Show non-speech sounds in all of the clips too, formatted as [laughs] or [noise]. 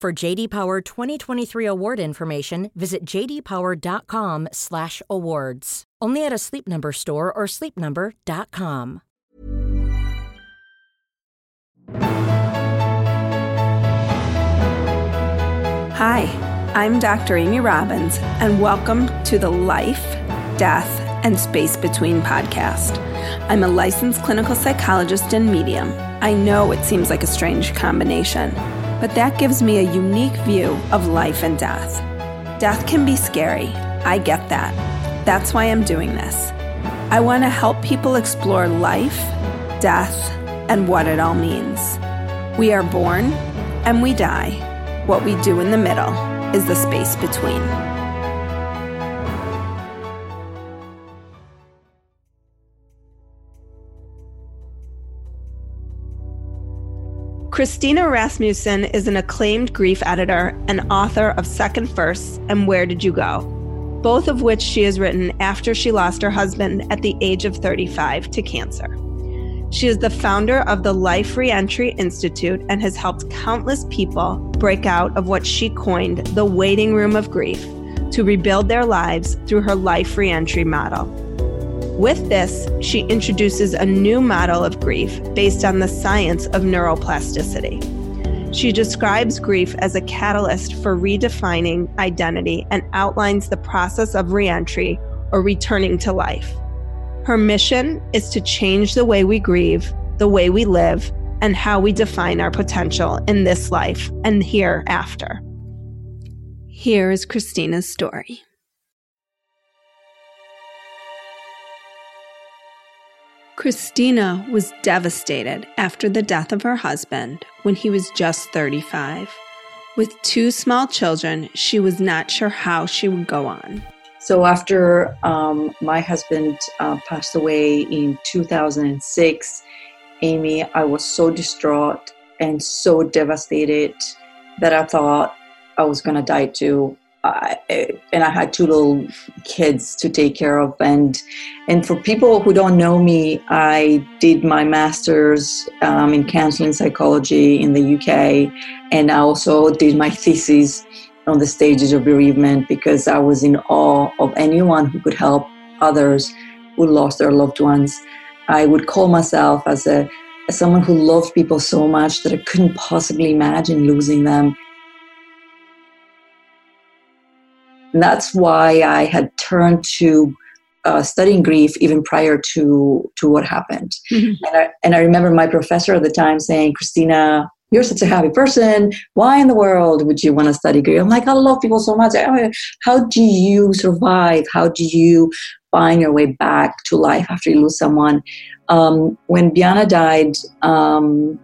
For JD Power 2023 award information, visit jdpower.com/awards. Only at a Sleep Number store or sleepnumber.com. Hi, I'm Dr. Amy Robbins, and welcome to the Life, Death, and Space Between podcast. I'm a licensed clinical psychologist and medium. I know it seems like a strange combination, but that gives me a unique view of life and death. Death can be scary. I get that. That's why I'm doing this. I want to help people explore life, death, and what it all means. We are born and we die. What we do in the middle is the space between. Christina Rasmussen is an acclaimed grief editor and author of Second First and Where Did You Go? Both of which she has written after she lost her husband at the age of 35 to cancer. She is the founder of the Life Reentry Institute and has helped countless people break out of what she coined the waiting room of grief to rebuild their lives through her Life Reentry model. With this, she introduces a new model of grief based on the science of neuroplasticity. She describes grief as a catalyst for redefining identity and outlines the process of reentry or returning to life. Her mission is to change the way we grieve, the way we live, and how we define our potential in this life and hereafter. Here is Christina's story. Christina was devastated after the death of her husband when he was just 35. With two small children, she was not sure how she would go on. So after um, my husband uh, passed away in 2006, Amy, I was so distraught and so devastated that I thought I was going to die too. I, and I had two little kids to take care of. And and for people who don't know me, I did my master's um, in counseling psychology in the UK, and I also did my thesis on the stages of bereavement because I was in awe of anyone who could help others who lost their loved ones. I would call myself as a as someone who loved people so much that I couldn't possibly imagine losing them. And that's why I had turned to uh, studying grief even prior to to what happened. Mm-hmm. And, I, and I remember my professor at the time saying, "Christina, you're such a happy person. Why in the world would you want to study grief? I'm like, I love people so much. How do you survive? How do you find your way back to life after you lose someone? Um, when Biana died, um,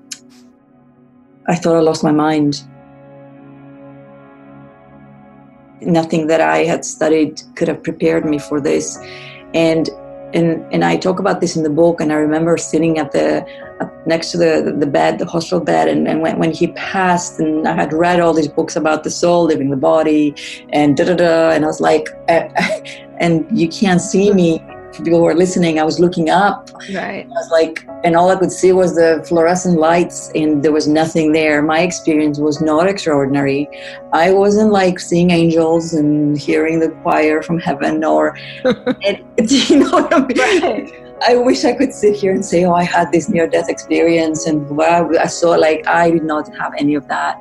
I thought I lost my mind. Nothing that I had studied could have prepared me for this. And and and I talk about this in the book. And I remember sitting at the next to the the bed, the hospital bed, and, and when when he passed, and I had read all these books about the soul leaving the body, and da da da, and I was like, uh, and you can't see me for people who are listening, I was looking up. Right. I was like, and all I could see was the fluorescent lights, and there was nothing there. My experience was not extraordinary. I wasn't like seeing angels and hearing the choir from heaven, or, [laughs] and, [laughs] you know what I mean? Right. I wish I could sit here and say, oh, I had this near death experience, and wow, I saw like I did not have any of that.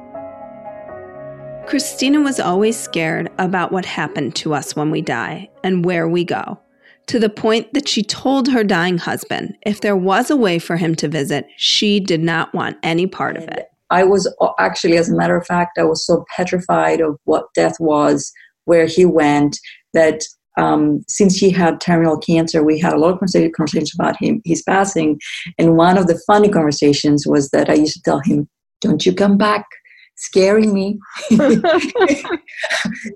Christina was always scared about what happened to us when we die and where we go to the point that she told her dying husband if there was a way for him to visit, she did not want any part of it. I was uh, actually, as a matter of fact, I was so petrified of what death was, where he went, that um, since he had terminal cancer, we had a lot of conversations about him, his passing. And one of the funny conversations was that I used to tell him, Don't you come back scaring me. [laughs]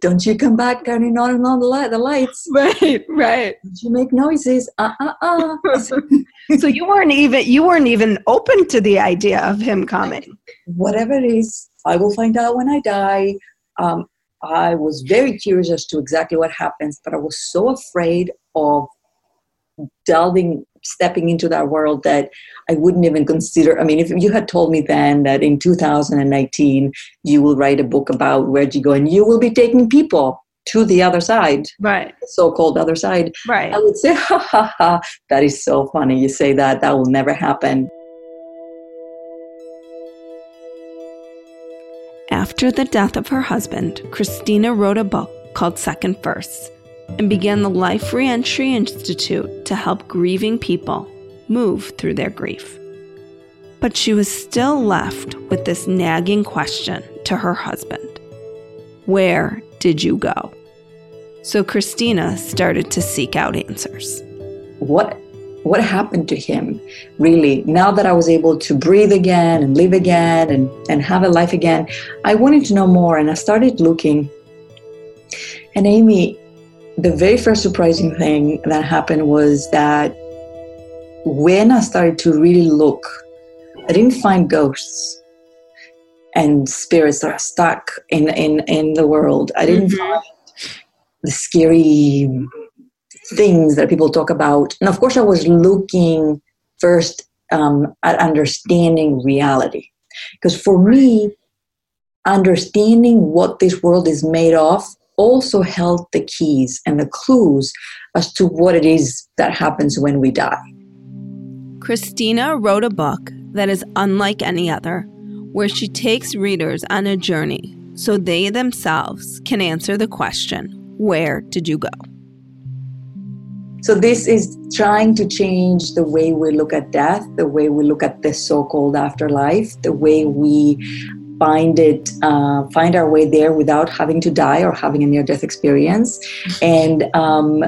Don't you come back turning on and on the, light, the lights. Right, right. Don't you make noises. Uh uh uh. so you weren't even you weren't even open to the idea of him coming. Whatever it is, I will find out when I die. Um, I was very curious as to exactly what happens, but I was so afraid of delving stepping into that world that I wouldn't even consider. I mean, if you had told me then that in 2019 you will write a book about where'd you go and you will be taking people to the other side, right? So-called other side, right? I would say, [laughs] ha ha ha, that is so funny. You say that that will never happen. After the death of her husband, Christina wrote a book called Second First and began the Life Reentry Institute to help grieving people move through their grief. But she was still left with this nagging question to her husband Where did you go? So Christina started to seek out answers. What what happened to him really now that i was able to breathe again and live again and, and have a life again i wanted to know more and i started looking and amy the very first surprising thing that happened was that when I started to really look, I didn't find ghosts and spirits that are stuck in, in, in the world. I didn't mm-hmm. find the scary things that people talk about. And of course, I was looking first um, at understanding reality. Because for me, understanding what this world is made of also held the keys and the clues as to what it is that happens when we die. Christina wrote a book that is unlike any other, where she takes readers on a journey so they themselves can answer the question Where did you go? So, this is trying to change the way we look at death, the way we look at the so called afterlife, the way we find it uh, find our way there without having to die or having a near death experience. And um,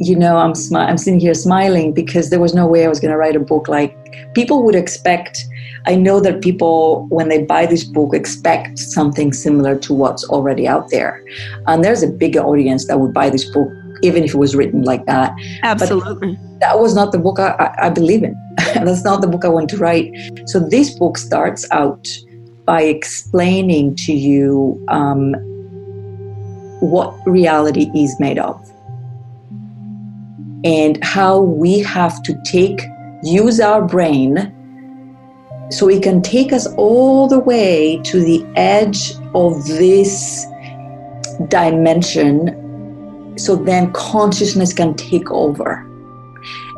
you know i'm smi- i'm sitting here smiling because there was no way i was going to write a book. Like people would expect i know that people when they buy this book expect something similar to what's already out there. And there's a bigger audience that would buy this book even if it was written like that. Absolutely. but that was not the book I, I, I believe in. [laughs] That's not the book i want to write. So this book starts out by explaining to you um, what reality is made of and how we have to take use our brain so it can take us all the way to the edge of this dimension so then consciousness can take over.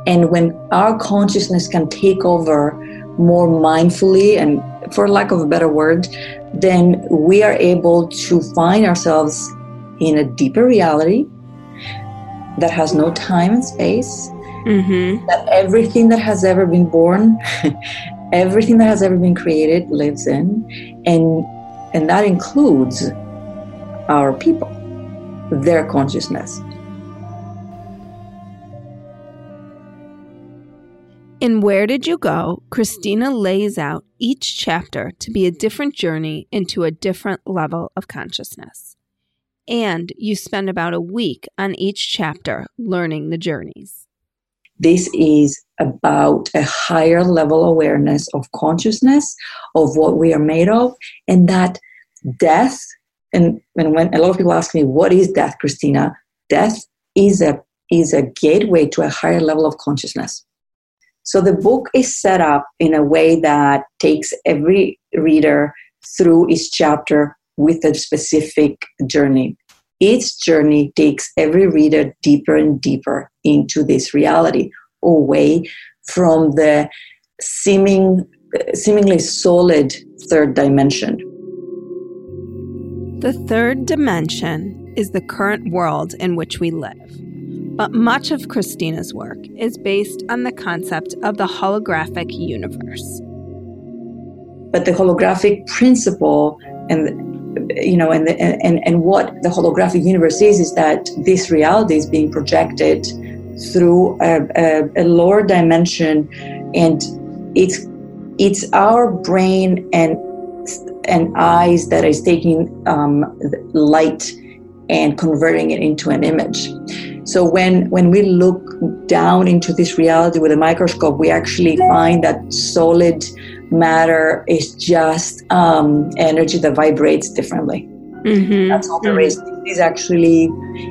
And when our consciousness can take over more mindfully and for lack of a better word, then we are able to find ourselves in a deeper reality that has no time and space. Mm-hmm. That everything that has ever been born, [laughs] everything that has ever been created lives in, and and that includes our people, their consciousness. In Where Did You Go, Christina lays out each chapter to be a different journey into a different level of consciousness. And you spend about a week on each chapter learning the journeys. this is about a higher level awareness of consciousness of what we are made of and that death and, and when a lot of people ask me what is death christina death is a is a gateway to a higher level of consciousness so the book is set up in a way that takes every reader through each chapter with a specific journey each journey takes every reader deeper and deeper into this reality, away from the seeming, seemingly solid third dimension. The third dimension is the current world in which we live. But much of Christina's work is based on the concept of the holographic universe. But the holographic principle and you know, and, the, and, and what the holographic universe is, is that this reality is being projected through a, a, a lower dimension, and it's it's our brain and and eyes that is taking um, light and converting it into an image. So when when we look down into this reality with a microscope, we actually find that solid matter is just um, energy that vibrates differently. Mm-hmm. That's all there is. Mm-hmm. Is actually,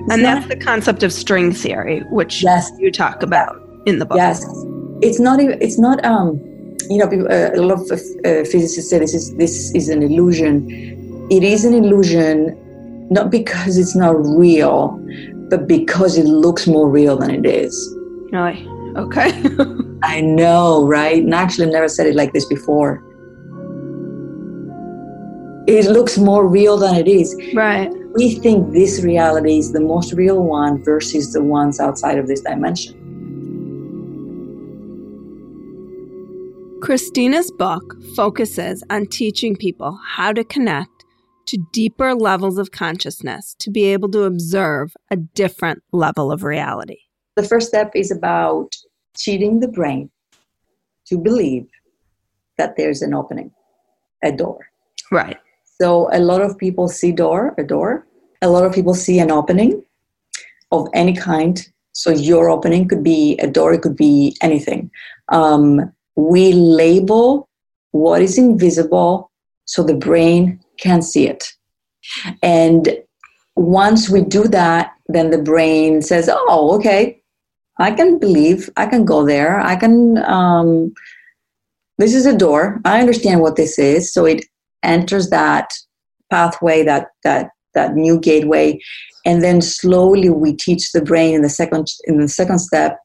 and that's the concept of string theory, which yes. you talk about in the book. Yes, it's not. It's not. Um, you know, people, uh, a lot of uh, physicists say this is this is an illusion. It is an illusion, not because it's not real, but because it looks more real than it is. Really? Okay. [laughs] I know, right? And actually, I've never said it like this before. It looks more real than it is. Right. We think this reality is the most real one versus the ones outside of this dimension. Christina's book focuses on teaching people how to connect to deeper levels of consciousness to be able to observe a different level of reality. The first step is about cheating the brain to believe that there's an opening, a door. Right. So a lot of people see door, a door. A lot of people see an opening of any kind. So your opening could be a door, it could be anything. Um, we label what is invisible so the brain can see it. And once we do that, then the brain says, oh, okay, I can believe, I can go there, I can. Um, this is a door. I understand what this is, so it enters that pathway, that that that new gateway, and then slowly we teach the brain in the second in the second step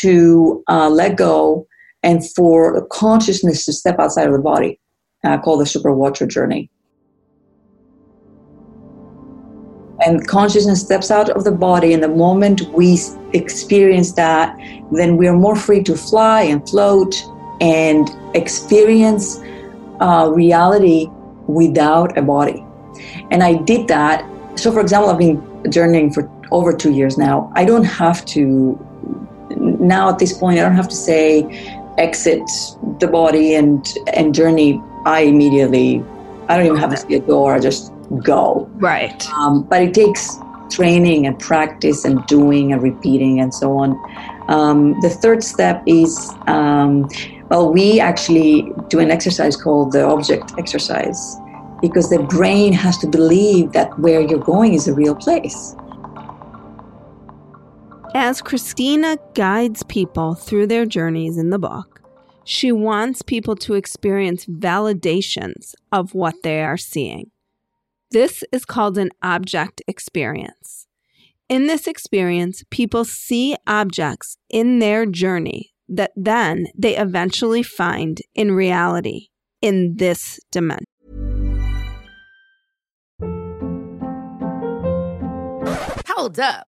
to uh, let go and for consciousness to step outside of the body, uh, called the super watcher journey. And consciousness steps out of the body and the moment we experience that then we are more free to fly and float and experience uh, reality without a body. And i did that. So for example i've been journeying for over two years now. I don't have to now at this point i don't have to say exit the body and and journey. I immediately i don't even have to see a door. I just go. Right. Um, but it takes training and practice and doing and repeating and so on. Um, the third step is um, well, we actually do an exercise called the object exercise because the brain has to believe that where you're going is a real place. As Christina guides people through their journeys in the book, she wants people to experience validations of what they are seeing. This is called an object experience. In this experience, people see objects in their journey that then they eventually find in reality in this dimension. Hold up.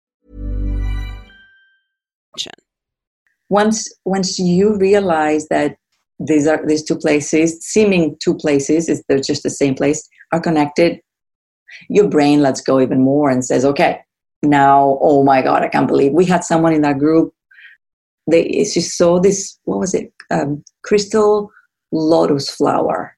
Once, once you realize that these are these two places, seeming two places, is they're just the same place, are connected, your brain lets go even more and says, okay, now, oh my God, I can't believe we had someone in that group. They, she saw this, what was it? Um, crystal lotus flower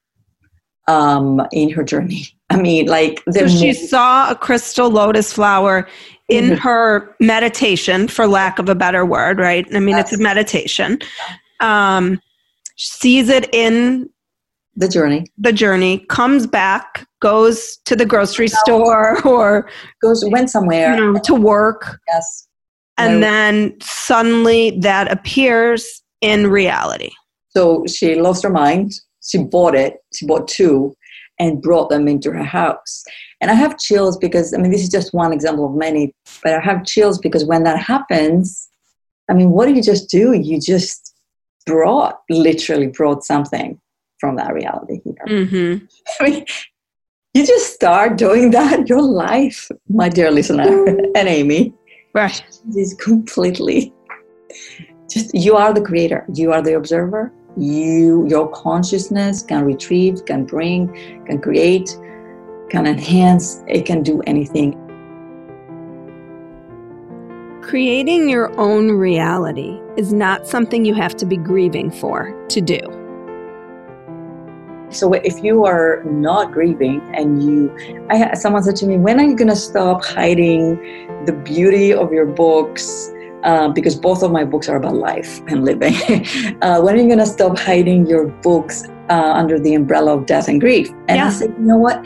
um, in her journey. [laughs] I mean, like, so she saw a crystal lotus flower in mm-hmm. her meditation, for lack of a better word, right? I mean, yes. it's a meditation. Um, sees it in the journey the journey comes back goes to the grocery store [laughs] or goes went somewhere you know, to work yes and no. then suddenly that appears in reality so she lost her mind she bought it she bought two and brought them into her house and i have chills because i mean this is just one example of many but i have chills because when that happens i mean what do you just do? You just brought literally brought something from that reality here mm-hmm. [laughs] i mean you just start doing that your life my dear listener [laughs] and amy. Right. Is completely just you are the creator. You are the observer. You your consciousness can retrieve can bring can create can enhance it can do anything Creating your own reality is not something you have to be grieving for to do. So if you are not grieving and you, I, someone said to me, when are you going to stop hiding the beauty of your books? Uh, because both of my books are about life and living. [laughs] uh, when are you going to stop hiding your books uh, under the umbrella of death and grief? And yeah. I said, you know what?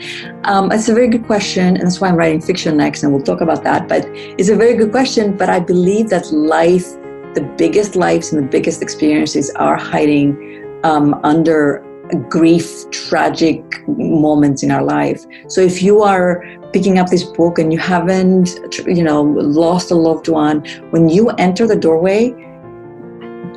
Um, it's a very good question. And that's why I'm writing fiction next, and we'll talk about that. But it's a very good question. But I believe that life, the biggest lives and the biggest experiences are hiding um, under grief, tragic moments in our life. So if you are picking up this book and you haven't, you know, lost a loved one, when you enter the doorway,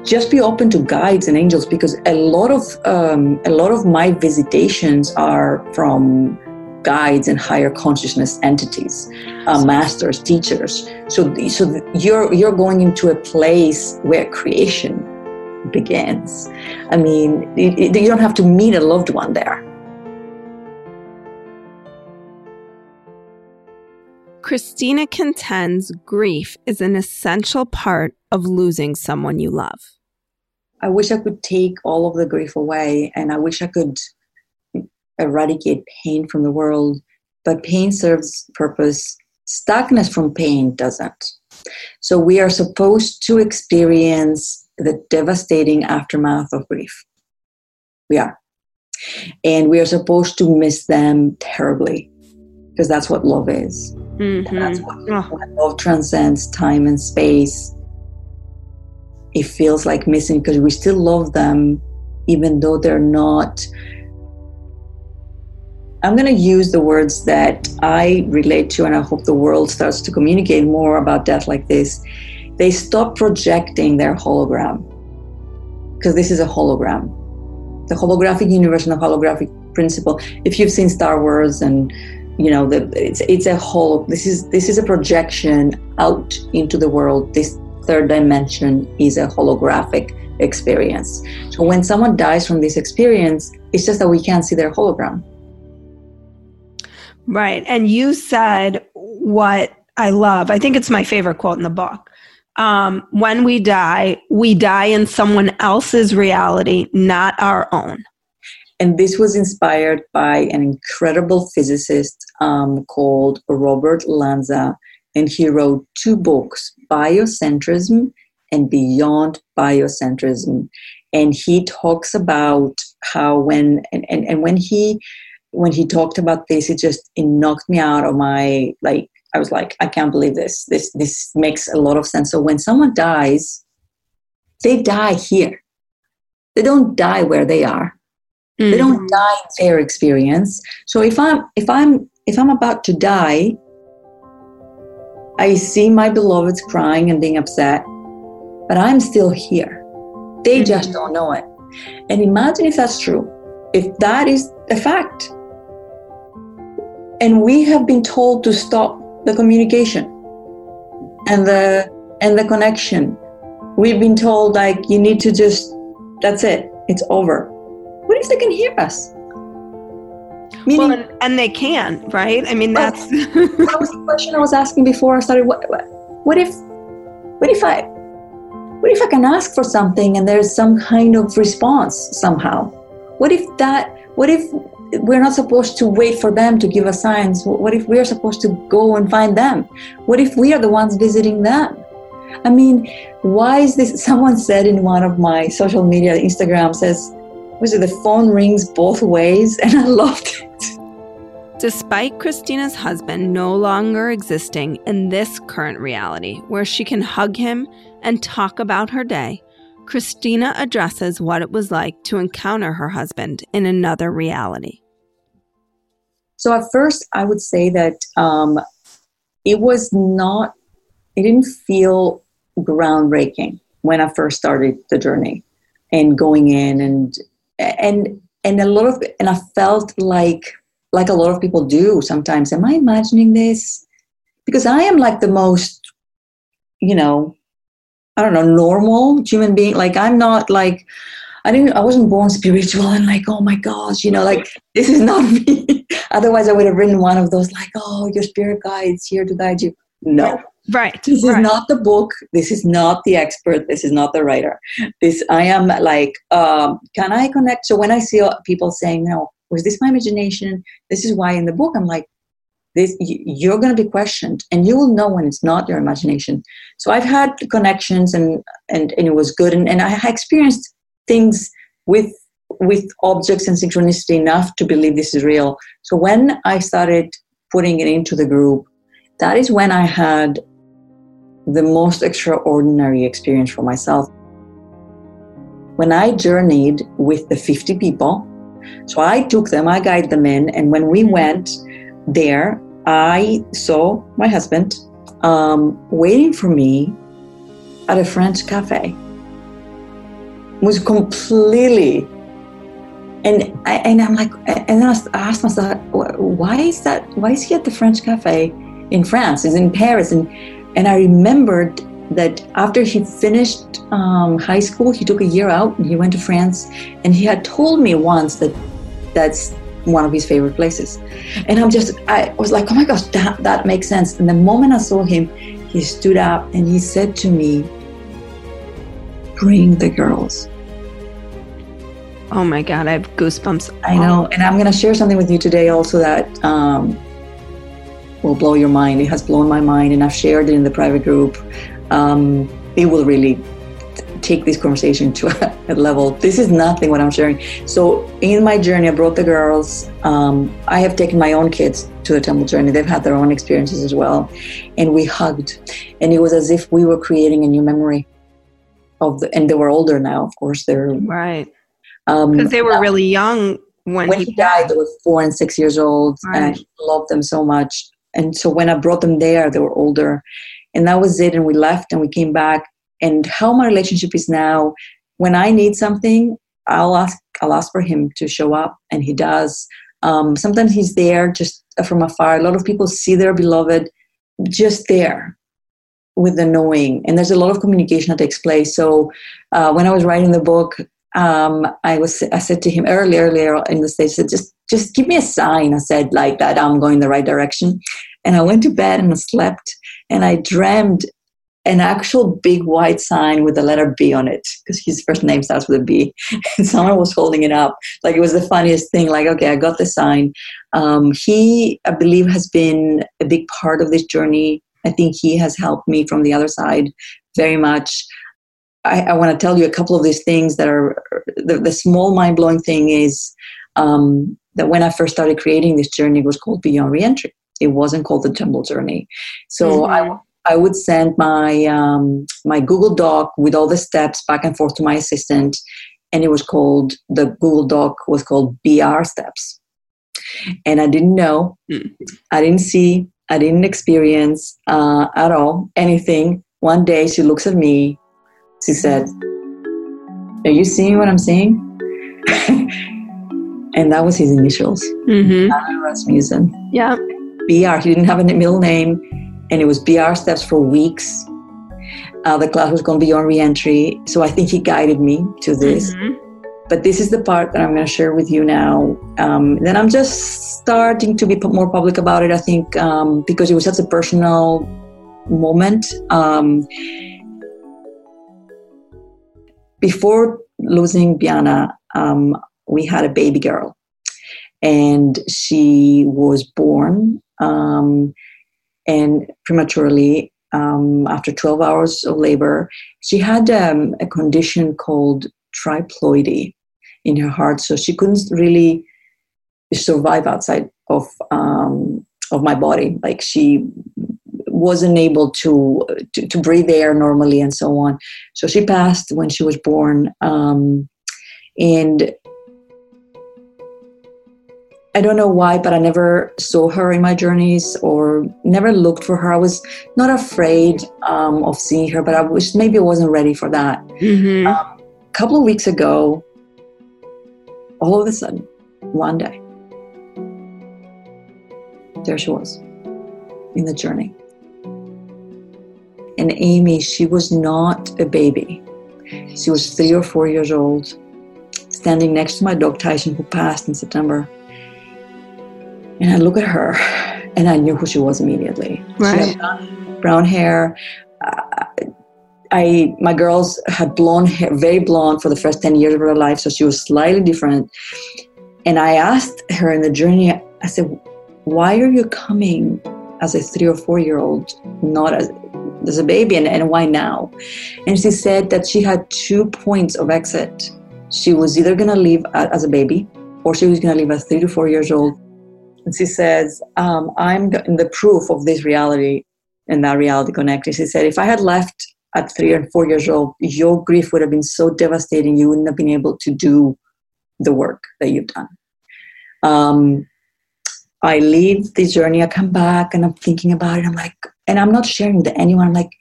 just be open to guides and angels because a lot of um, a lot of my visitations are from guides and higher consciousness entities, uh, masters, teachers. So, so you're you're going into a place where creation begins. I mean, it, it, you don't have to meet a loved one there. Christina contends grief is an essential part of losing someone you love. I wish I could take all of the grief away and I wish I could eradicate pain from the world, but pain serves purpose. Stuckness from pain doesn't. So we are supposed to experience the devastating aftermath of grief. We are. And we are supposed to miss them terribly because that's what love is. Mm-hmm. That's what, oh. love transcends time and space. It feels like missing because we still love them even though they're not. I'm going to use the words that I relate to, and I hope the world starts to communicate more about death like this they stop projecting their hologram because this is a hologram. The holographic universe and the holographic principle. If you've seen Star Wars and you know the, it's it's a whole this is this is a projection out into the world. This third dimension is a holographic experience. So when someone dies from this experience it's just that we can't see their hologram. Right. And you said what i love. I think it's my favorite quote in the book. Um, when we die, we die in someone else's reality, not our own. And this was inspired by an incredible physicist um, called Robert Lanza. And he wrote two books, Biocentrism and Beyond Biocentrism. And he talks about how when, and, and, and when he, when he talked about this, it just, it knocked me out of my, like, I was like, I can't believe this. This this makes a lot of sense. So when someone dies, they die here. they don't die where they are. Mm-hmm. They don't mm-hmm. die in their experience. So if I'm if I'm if I'm about to die, I see my beloveds crying and being upset, but I'm still here. They mm-hmm. just don't know it. And imagine if that's true. If that is a fact. And we have been told to stop the communication and the and the connection. We've been told like you need to just that's it. It's over. What if they can hear us? Meaning, well, and, and, they can, right? I mean, that's [laughs] that was the question I was asking before I started. What, what, what if, what if I, what if I can ask for something and there's some kind of response somehow? What if that? What if we're not supposed to wait for them to give us signs? What if we're supposed to go and find them? What if we are the ones visiting them? I mean, why is this? [laughs] Someone said in one of my social media, Instagram says, was it the phone rings both ways? [laughs] And I loved it. Despite Christina's husband no longer existing in this current reality where she can hug him and talk about her day, Christina addresses what it was like to encounter her husband in another reality. So, at first, I would say that um, it was not, it didn't feel groundbreaking when I first started the journey and going in and and and a lot of and i felt like like a lot of people do sometimes. Am i imagining this? Because i am like the most you know i don't know normal human being. Like i'm not like i didn't i wasn't born spiritual and like oh my gosh you know like [laughs] this is not me. [laughs] Otherwise i would have written one of those like oh your spirit guides here to guide you. No Right. This right. is not the book. This is not the expert. This is not the writer. This I am like, um, can I connect? So when I see people saying, "No, was this my imagination?" This is why in the book I'm like, this you're going to be questioned, and you will know when it's not your imagination. So I've had connections, and and and it was good, and, and I experienced things with with objects and synchronicity enough to believe this is real. So when I started putting it into the group, that is when I had the most extraordinary experience for myself. When I journeyed with the 50 people, so I took them, I guided them in, and when we went there, I saw my husband um, waiting for me at a French cafe. It was completely, and I, and I'm like, and then I asked myself, why is that? Why is he at the French cafe in France? He's in Paris, and and I remembered that after he finished um, high school, he took a year out and he went to France. And he had told me once that that's one of his favorite places. And I'm just, I was like, oh my gosh, that, that makes sense. And the moment I saw him, he stood up and he said to me, bring the girls. Oh my God, I have goosebumps. I know. And I'm going to share something with you today also that um, will blow your mind. It has blown my mind, and I've shared it in the private group. Um, it will really take this conversation to [laughs] a level. This is nothing what I'm sharing. So in my journey, I brought the girls. Um, I have taken my own kids to the temple journey. They've had their own experiences as well, and we hugged, and it was as if we were creating a new memory of the. And they were older now, of course. They're right because um, they were really young when, when he, he died. They were four and six years old, right. and I loved them so much. And so when I brought them there, they were older. And that was it. And we left and we came back. And how my relationship is now, when I need something, I'll ask I'll ask for him to show up, and he does. Um, sometimes he's there just from afar. A lot of people see their beloved just there with the knowing, and there's a lot of communication that takes place. So uh, when I was writing the book, um, I was I said to him earlier earlier in the stage, I said just just give me a sign. I said like that I'm going the right direction, and I went to bed and I slept, and I dreamed an actual big white sign with the letter B on it because his first name starts with a B, [laughs] and someone was holding it up. Like it was the funniest thing. Like okay, I got the sign. Um, he, I believe, has been a big part of this journey. I think he has helped me from the other side very much. I, I want to tell you a couple of these things that are the, the small mind blowing thing is um, that when I first started creating this journey, it was called Beyond Reentry. It wasn't called the Temple Journey. So mm-hmm. I I would send my um, my Google Doc with all the steps back and forth to my assistant, and it was called the Google Doc was called BR steps. And I didn't know, mm. I didn't see, I didn't experience uh, at all anything. One day she looks at me, she said, Are you seeing what I'm seeing? [laughs] and that was his initials, mm-hmm. Rasmussen. Yeah. BR. He didn't have a middle name, and it was BR steps for weeks. Uh, the class was going to be on reentry, so I think he guided me to this. Mm-hmm. But this is the part that I'm going to share with you now. Um, then I'm just starting to be more public about it. I think um, because it was such a personal moment. Um, before losing Biana, um, we had a baby girl, and she was born um, and prematurely um, after 12 hours of labor. She had um, a condition called triploidy in her heart, so she couldn't really survive outside of um, of my body. Like she wasn't able to, to, to breathe air normally and so on. So she passed when she was born, um, and I don't know why, but I never saw her in my journeys or never looked for her. I was not afraid um, of seeing her, but I wish maybe I wasn't ready for that. Mm-hmm. Um, a couple of weeks ago, all of a sudden, one day, there she was in the journey. And Amy, she was not a baby. She was three or four years old, standing next to my dog Tyson, who passed in September and I look at her and I knew who she was immediately. Right. Brown, brown, hair. Uh, I my girls had blonde hair, very blonde for the first 10 years of her life, so she was slightly different. And I asked her in the journey, I said, why are you coming as a three or four year old, not as, as a baby, and, and why now? And she said that she had two points of exit. She was either going to leave as a baby or she was going to leave at three to four years old and she says, um, I'm the proof of this reality and that reality connected. She said, if I had left at three and four years old, your grief would have been so devastating, you wouldn't have been able to do the work that you've done. Um, I leave this journey, I come back and I'm thinking about it. I'm like, and I'm not sharing with anyone. I'm like,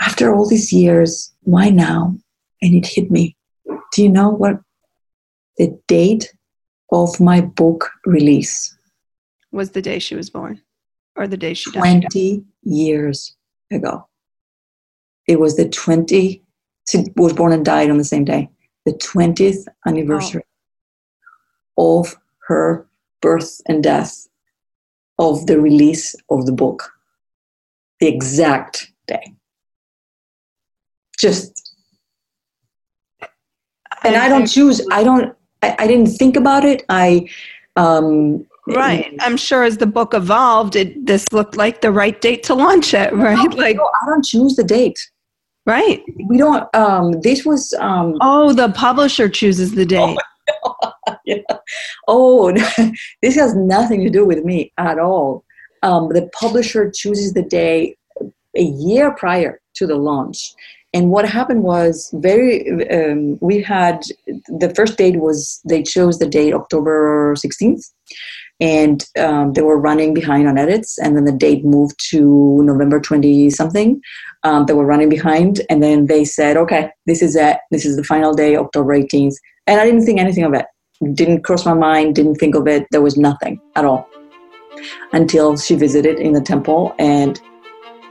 after all these years, why now? And it hit me. Do you know what the date of my book release was the day she was born or the day she died? 20 years ago. It was the 20, she was born and died on the same day, the 20th anniversary of her birth and death of the release of the book. The exact day. Just, and I don't choose, I don't, I, I didn't think about it. I, um, Right. I'm sure as the book evolved, it this looked like the right date to launch it, [laughs] right? No, like no, I don't choose the date. Right. We don't um this was um Oh, the publisher chooses the date. [laughs] Oh, [laughs] yeah. oh this has nothing to do with me at all. Um, the publisher chooses the day a year prior to the launch. And what happened was very, um, we had the first date was they chose the date October 16th and um, they were running behind on edits and then the date moved to november 20 something um, they were running behind and then they said okay this is it. This is the final day october 18th and i didn't think anything of it. Didn't cross my mind didn't think of it. There was nothing at all until she visited in the temple and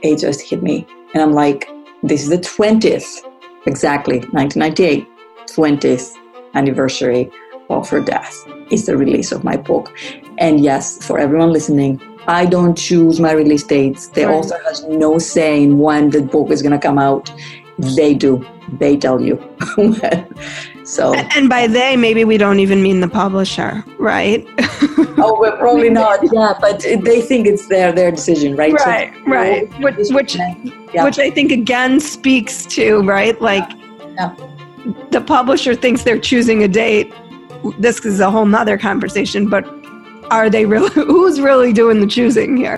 it just hit me and i'm like this is the 20th exactly 1998 20th anniversary of her death is the release of my book and yes, for everyone listening, I don't choose my release dates. The right. author has no say in when the book is going to come out. They do. They tell you. [laughs] so. And by they, maybe we don't even mean the publisher, right? oh, we're [laughs] probably not. Yeah, but they think it's their their decision, right? Right, so, right. Which which, yeah. which I think again speaks to right, like. Yeah. The publisher thinks they're choosing a date. This is a whole nother conversation, but are they really [laughs] who's really doing the choosing here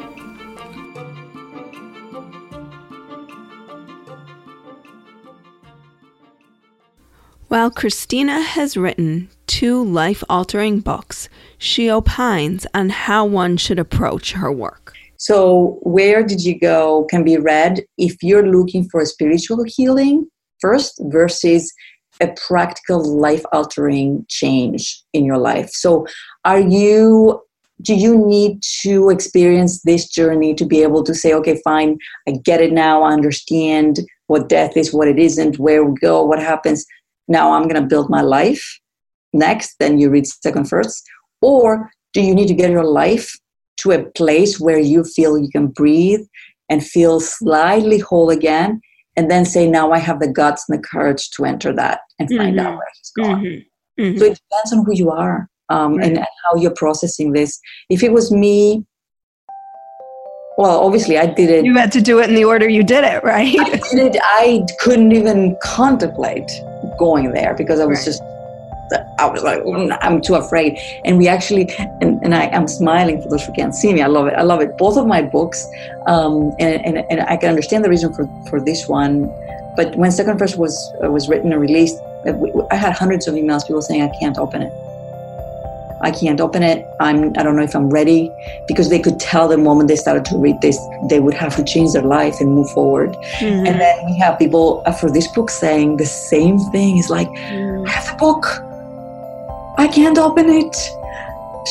While Christina has written two life altering books, she opines on how one should approach her work. So, Where Did You Go can be read if you're looking for spiritual healing first versus a practical life altering change in your life. So, are you do you need to experience this journey to be able to say, okay, fine, I get it now, I understand what death is, what it isn't, where we go, what happens. Now I'm going to build my life next. Then you read second first. Or do you need to get your life to a place where you feel you can breathe and feel slightly whole again? And then say, now I have the guts and the courage to enter that and find mm-hmm. out where it's gone. Mm-hmm. Mm-hmm. So it depends on who you are um, right. and, and how you're processing this. If it was me, well, obviously I did it. You had to do it in the order you did it, right? I did it. I couldn't even contemplate going there because I was right. just I was like, mm, I'm too afraid. And we actually, and, and I am smiling for those who can't see me. I love it. I love it. Both of my books, um, and, and, and I can understand the reason for, for this one. But when Second First was was written and released, I had hundreds of emails, people saying I can't open it. I can't open it. I'm, I don't know if I'm ready because they could tell the moment they started to read this, they would have to change their life and move forward. Mm-hmm. And then we have people after this book saying the same thing. It's like, mm-hmm. I have the book. I can't open it.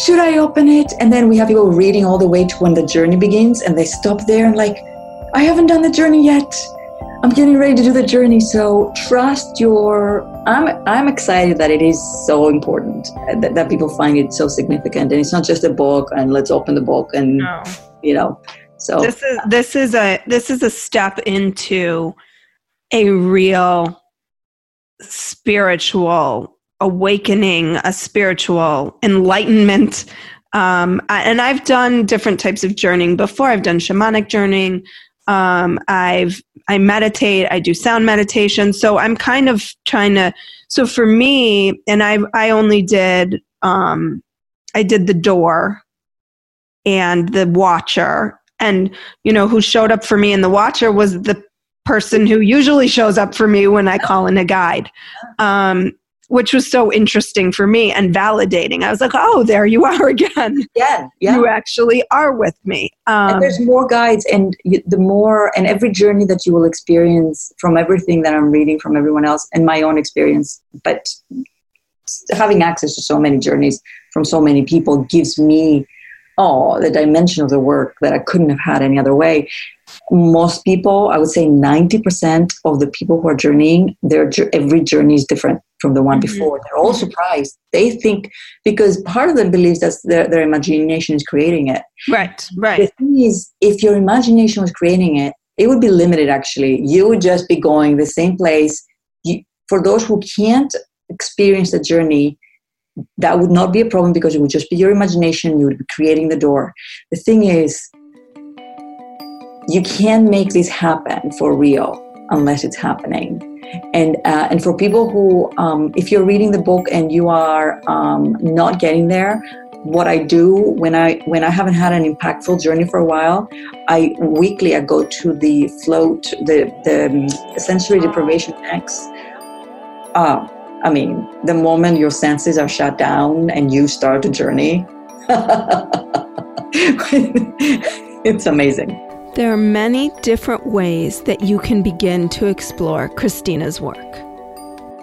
Should I open it? And then we have people reading all the way to when the journey begins and they stop there and like, I haven't done the journey yet. I'm getting ready to do the journey. So trust your. I'm I'm excited that it is so important that, that people find it so significant, and it's not just a book and let's open the book and no. you know. So this is this is a this is a step into a real spiritual awakening, a spiritual enlightenment. Um, and I've done different types of journeying before. I've done shamanic journeying. Um, I've I meditate. I do sound meditation. So I'm kind of trying to. So for me, and I I only did um, I did the door and the watcher, and you know who showed up for me in the watcher was the person who usually shows up for me when I call in a guide. Um, which was so interesting for me and validating. I was like, oh, there you are [laughs] again. Yeah, yeah. You actually are with me. Um, and there's more guides, and the more, and every journey that you will experience from everything that I'm reading from everyone else and my own experience, but having access to so many journeys from so many people gives me oh the dimension of the work that i couldn't have had any other way most people i would say 90% of the people who are journeying their every journey is different from the one mm-hmm. before. They're all surprised. They think because part of them believes that their, their imagination is creating it. Right right. The thing is if your imagination was creating it it would be limited actually. You would just be going the same place. You, for those who can't experience the journey that would not be a problem because it would just be your imagination. You would be creating the door. The thing is you can't make this happen for real unless it's happening and uh, and for people who um, if you're reading the book and you are um, not getting there what I do when I when I haven't had an impactful journey for a while, I weekly I go to the float the the um, sensory deprivation X. Uh, I mean, the moment your senses are shut down and you start a journey, [laughs] it's amazing. There are many different ways that you can begin to explore Christina's work.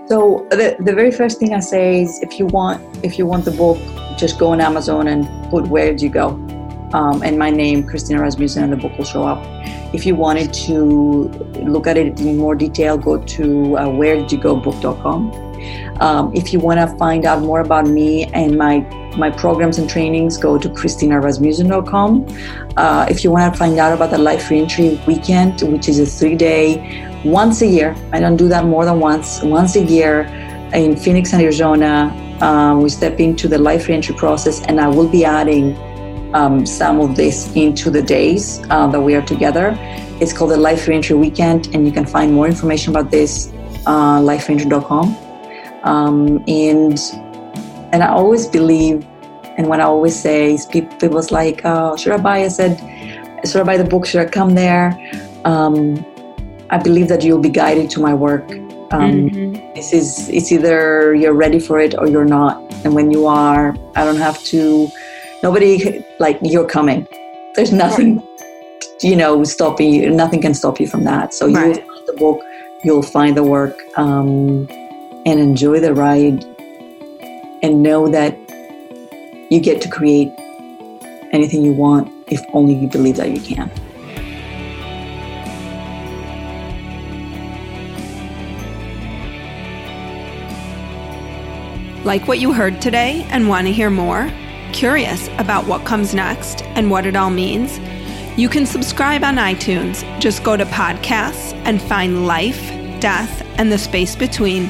So the, the very first thing I say is if you want if you want the book, just go on Amazon and put where did you go? Um, and my name, Christina Rasmussen, and the book will show up. If you wanted to look at it in more detail, go to uh, wheredidyougobook.com. Um, if you want to find out more about me and my my programs and trainings, go to christinarasmussen.com. Uh, if you want to find out about the Life Reentry Weekend, which is a three day, once a year, I don't do that more than once, once a year in Phoenix, Arizona, um, we step into the Life Reentry process, and I will be adding um, some of this into the days uh, that we are together. It's called the Life Reentry Weekend, and you can find more information about this uh, lifereentry.com. Um, and and I always believe, and when I always say, is, people, people's like, oh, should I buy? I said, should I buy the book? Should I come there? Um, I believe that you'll be guided to my work Um, mm-hmm. This is it's either you're ready for it or you're not. And when you are, I don't have to. Nobody like you're coming. There's nothing, right. you know, stopping you. Nothing can stop you from that. So right. you'll find the book, you'll find the work, um, and enjoy the ride, and know that you get to create anything you want if only you believe that you can. Like what you heard today and want to hear more? Curious about what comes next and what it all means? You can subscribe on iTunes. Just go to podcasts and find Life, Death, and the Space Between